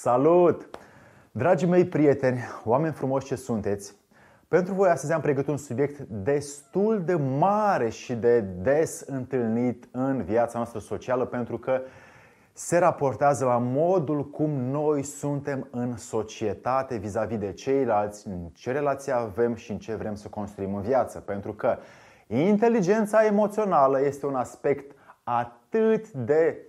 Salut! Dragii mei prieteni, oameni frumoși ce sunteți, pentru voi astăzi am pregătit un subiect destul de mare și de des întâlnit în viața noastră socială pentru că se raportează la modul cum noi suntem în societate vis-a-vis de ceilalți, în ce relație avem și în ce vrem să construim în viață. Pentru că inteligența emoțională este un aspect atât de uh,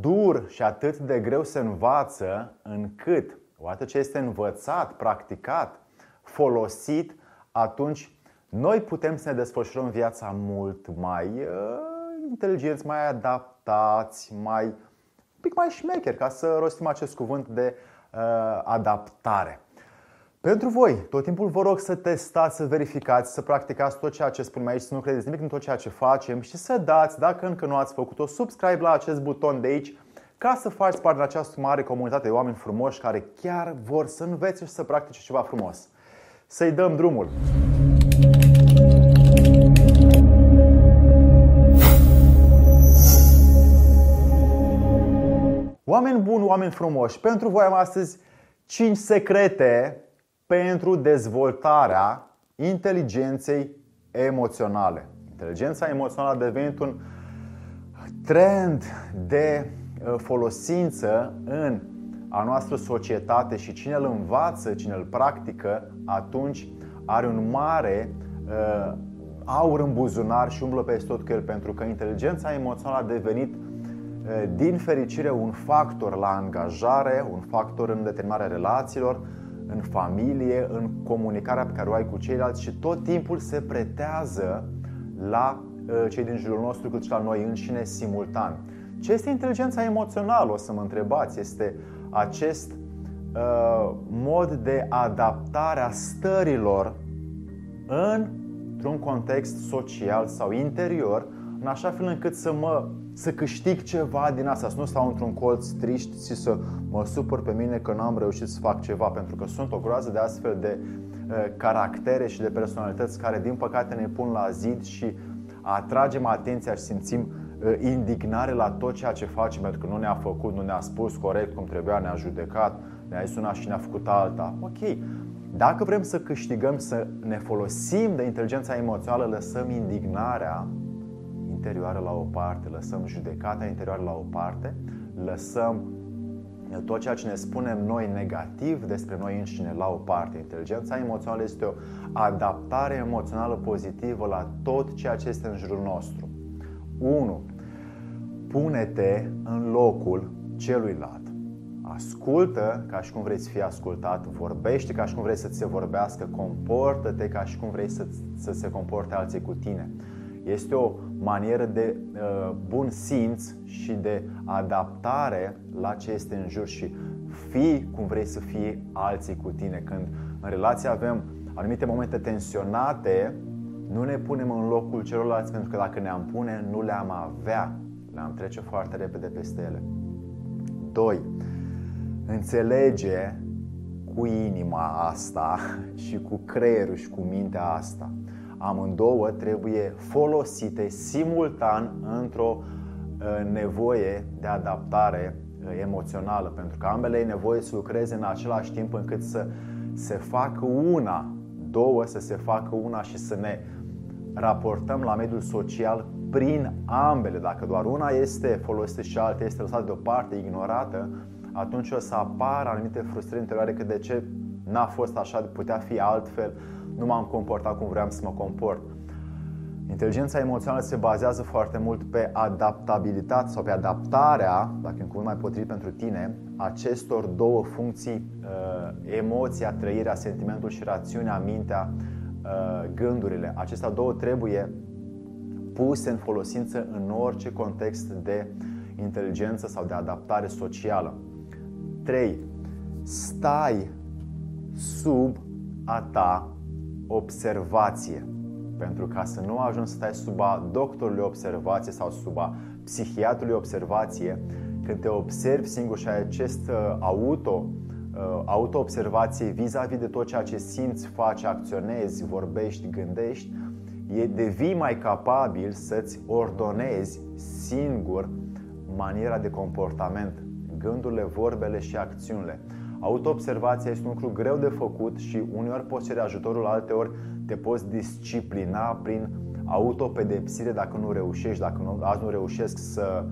dur și atât de greu se învață încât, odată ce este învățat, practicat, folosit, atunci noi putem să ne desfășurăm viața mult mai uh, inteligenți, mai adaptați, mai un pic mai șmecher, ca să rostim acest cuvânt de uh, adaptare. Pentru voi, tot timpul vă rog să testați, să verificați, să practicați tot ceea ce spunem aici, să nu credeți nimic în tot ceea ce facem și să dați, dacă încă nu ați făcut-o, subscribe la acest buton de aici ca să faci parte din această mare comunitate de oameni frumoși care chiar vor să învețe și să practice ceva frumos. Să-i dăm drumul! Oameni buni, oameni frumoși, pentru voi am astăzi 5 secrete pentru dezvoltarea inteligenței emoționale. Inteligența emoțională a devenit un trend de uh, folosință în a noastră societate și cine îl învață, cine îl practică, atunci are un mare uh, aur în buzunar și umblă peste tot cu el, pentru că inteligența emoțională a devenit uh, din fericire un factor la angajare, un factor în determinarea relațiilor, în familie, în comunicarea pe care o ai cu ceilalți și tot timpul se pretează la uh, cei din jurul nostru cât și la noi înșine simultan. Ce este inteligența emoțională, o să mă întrebați, este acest uh, mod de adaptare a stărilor într-un context social sau interior, în așa fel încât să mă să câștig ceva din asta, să nu stau într-un colț trist și să mă supăr pe mine că n-am reușit să fac ceva, pentru că sunt o groază de astfel de uh, caractere și de personalități care, din păcate, ne pun la zid și atragem atenția și simțim uh, indignare la tot ceea ce facem, pentru că nu ne-a făcut, nu ne-a spus corect cum trebuia, ne-a judecat, ne-a zis una și ne-a făcut alta. Ok, dacă vrem să câștigăm, să ne folosim de inteligența emoțională, lăsăm indignarea interioară la o parte, lăsăm judecata interioară la o parte, lăsăm tot ceea ce ne spunem noi negativ despre noi înșine la o parte. Inteligența emoțională este o adaptare emoțională pozitivă la tot ceea ce este în jurul nostru. 1. Pune-te în locul celuilalt. Ascultă ca și cum vrei să fii ascultat, vorbește ca și cum vrei să ți se vorbească, comportă-te ca și cum vrei să, să se comporte alții cu tine. Este o manieră de uh, bun simț și de adaptare la ce este în jur și fii cum vrei să fie alții cu tine. Când în relație avem anumite momente tensionate, nu ne punem în locul celorlalți pentru că dacă ne-am pune, nu le-am avea. Le-am trece foarte repede peste ele. 2. Înțelege cu inima asta și cu creierul și cu mintea asta amândouă trebuie folosite simultan într-o uh, nevoie de adaptare uh, emoțională, pentru că ambele e nevoie să lucreze în același timp încât să se facă una, două să se facă una și să ne raportăm la mediul social prin ambele. Dacă doar una este folosită și alta este lăsată deoparte, ignorată, atunci o să apară anumite frustrări interioare că de ce n-a fost așa, putea fi altfel, nu m-am comportat cum vreau să mă comport. Inteligența emoțională se bazează foarte mult pe adaptabilitate sau pe adaptarea, dacă e un cuvânt mai potrivit pentru tine, acestor două funcții, uh, emoția, trăirea, sentimentul și rațiunea, mintea, uh, gândurile. Acestea două trebuie puse în folosință în orice context de inteligență sau de adaptare socială. 3. Stai sub a ta observație. Pentru ca să nu ajungi să stai sub a doctorului observație sau sub a psihiatrului observație, când te observi singur și ai acest uh, auto, uh, auto-observație vis-a-vis de tot ceea ce simți, faci, acționezi, vorbești, gândești, e, devii mai capabil să-ți ordonezi singur maniera de comportament gândurile, vorbele și acțiunile. Autoobservația este un lucru greu de făcut și uneori poți cere ajutorul, alteori te poți disciplina prin autopedepsire dacă nu reușești, dacă nu, azi nu reușesc să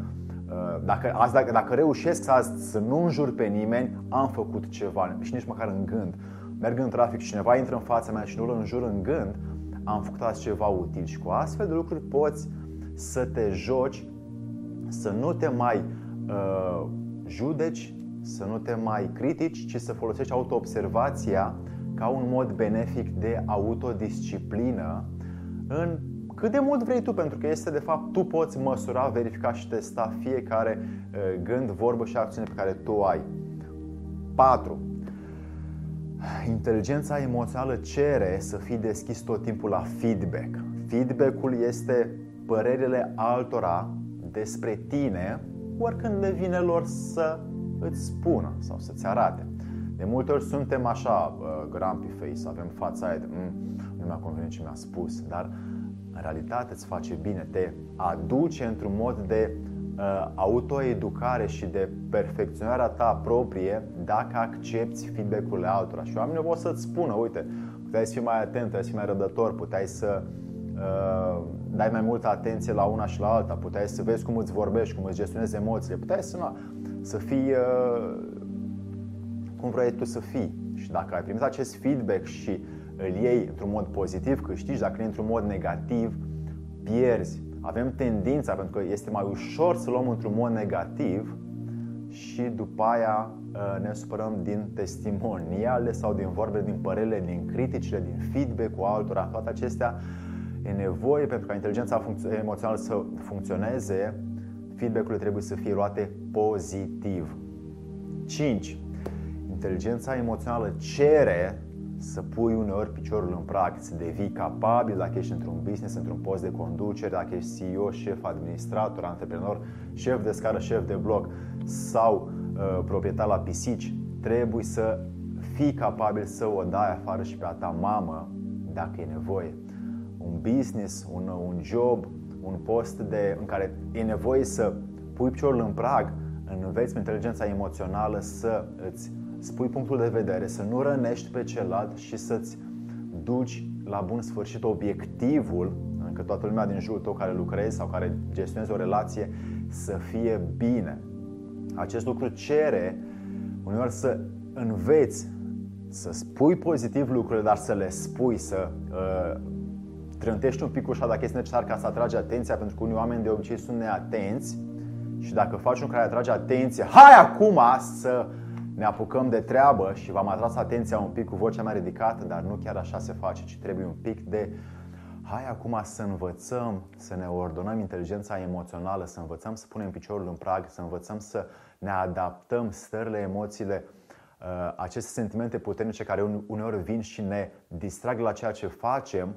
uh, dacă, azi, dacă, dacă reușesc azi să nu înjur pe nimeni, am făcut ceva și nici măcar în gând. Merg în trafic și cineva intră în fața mea și nu îl înjur în gând, am făcut azi ceva util și cu astfel de lucruri poți să te joci, să nu te mai uh, judeci, să nu te mai critici, ci să folosești autoobservația ca un mod benefic de autodisciplină în cât de mult vrei tu, pentru că este de fapt tu poți măsura, verifica și testa fiecare uh, gând, vorbă și acțiune pe care tu ai. 4. Inteligența emoțională cere să fii deschis tot timpul la feedback. Feedback-ul este părerile altora despre tine oricând le vine lor să îți spună sau să-ți arate. De multe ori suntem așa, uh, grumpy face, avem fața aia de mm, nu mi-a convenit ce mi-a spus, dar în realitate îți face bine, te aduce într-un mod de uh, autoeducare și de perfecționarea ta proprie dacă accepti feedback-urile altora. Și oamenii vor să-ți spună, uite, puteai să fii mai atent, puteai să fii mai răbdător, puteai să uh, dai mai multă atenție la una și la alta, puteai să vezi cum îți vorbești, cum îți gestionezi emoțiile, puteai să, nu, să fii uh, cum vrei tu să fii. Și dacă ai primit acest feedback și îl iei într-un mod pozitiv, câștigi, dacă îl într-un mod negativ, pierzi. Avem tendința, pentru că este mai ușor să luăm într-un mod negativ și după aia uh, ne supărăm din testimoniale sau din vorbe, din părele, din criticile, din feedback-ul altora. Toate acestea e nevoie pentru ca inteligența emoțională să funcționeze, feedback-urile trebuie să fie luate pozitiv. 5. Inteligența emoțională cere să pui uneori piciorul în prag, să devii capabil dacă ești într-un business, într-un post de conducere, dacă ești CEO, șef, administrator, antreprenor, șef de scară, șef de bloc sau uh, proprietar la pisici, trebuie să fii capabil să o dai afară și pe a ta mamă dacă e nevoie. Un business, un, un job, un post de, în care e nevoie să pui piciorul în prag, înveți inteligența emoțională să îți spui punctul de vedere, să nu rănești pe celălalt și să-ți duci la bun sfârșit obiectivul, că toată lumea din jurul tău care lucrezi sau care gestionezi o relație să fie bine. Acest lucru cere uneori să înveți să spui pozitiv lucrurile, dar să le spui, să uh, trântești un pic ușa dacă este necesar ca să atragi atenția, pentru că unii oameni de obicei sunt neatenți și dacă faci un care atrage atenție, hai acum să ne apucăm de treabă. Și v-am atras atenția un pic cu vocea mea ridicată, dar nu chiar așa se face, ci trebuie un pic de hai acum să învățăm să ne ordonăm inteligența emoțională, să învățăm să punem piciorul în prag, să învățăm să ne adaptăm stările, emoțiile, uh, aceste sentimente puternice care uneori vin și ne distrag la ceea ce facem,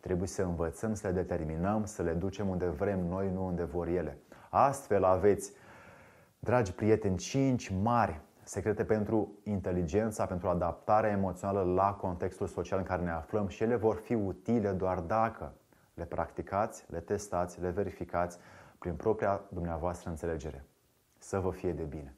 trebuie să învățăm să le determinăm, să le ducem unde vrem noi, nu unde vor ele. Astfel aveți, dragi prieteni, cinci mari secrete pentru inteligența, pentru adaptarea emoțională la contextul social în care ne aflăm și ele vor fi utile doar dacă le practicați, le testați, le verificați prin propria dumneavoastră înțelegere. Să vă fie de bine!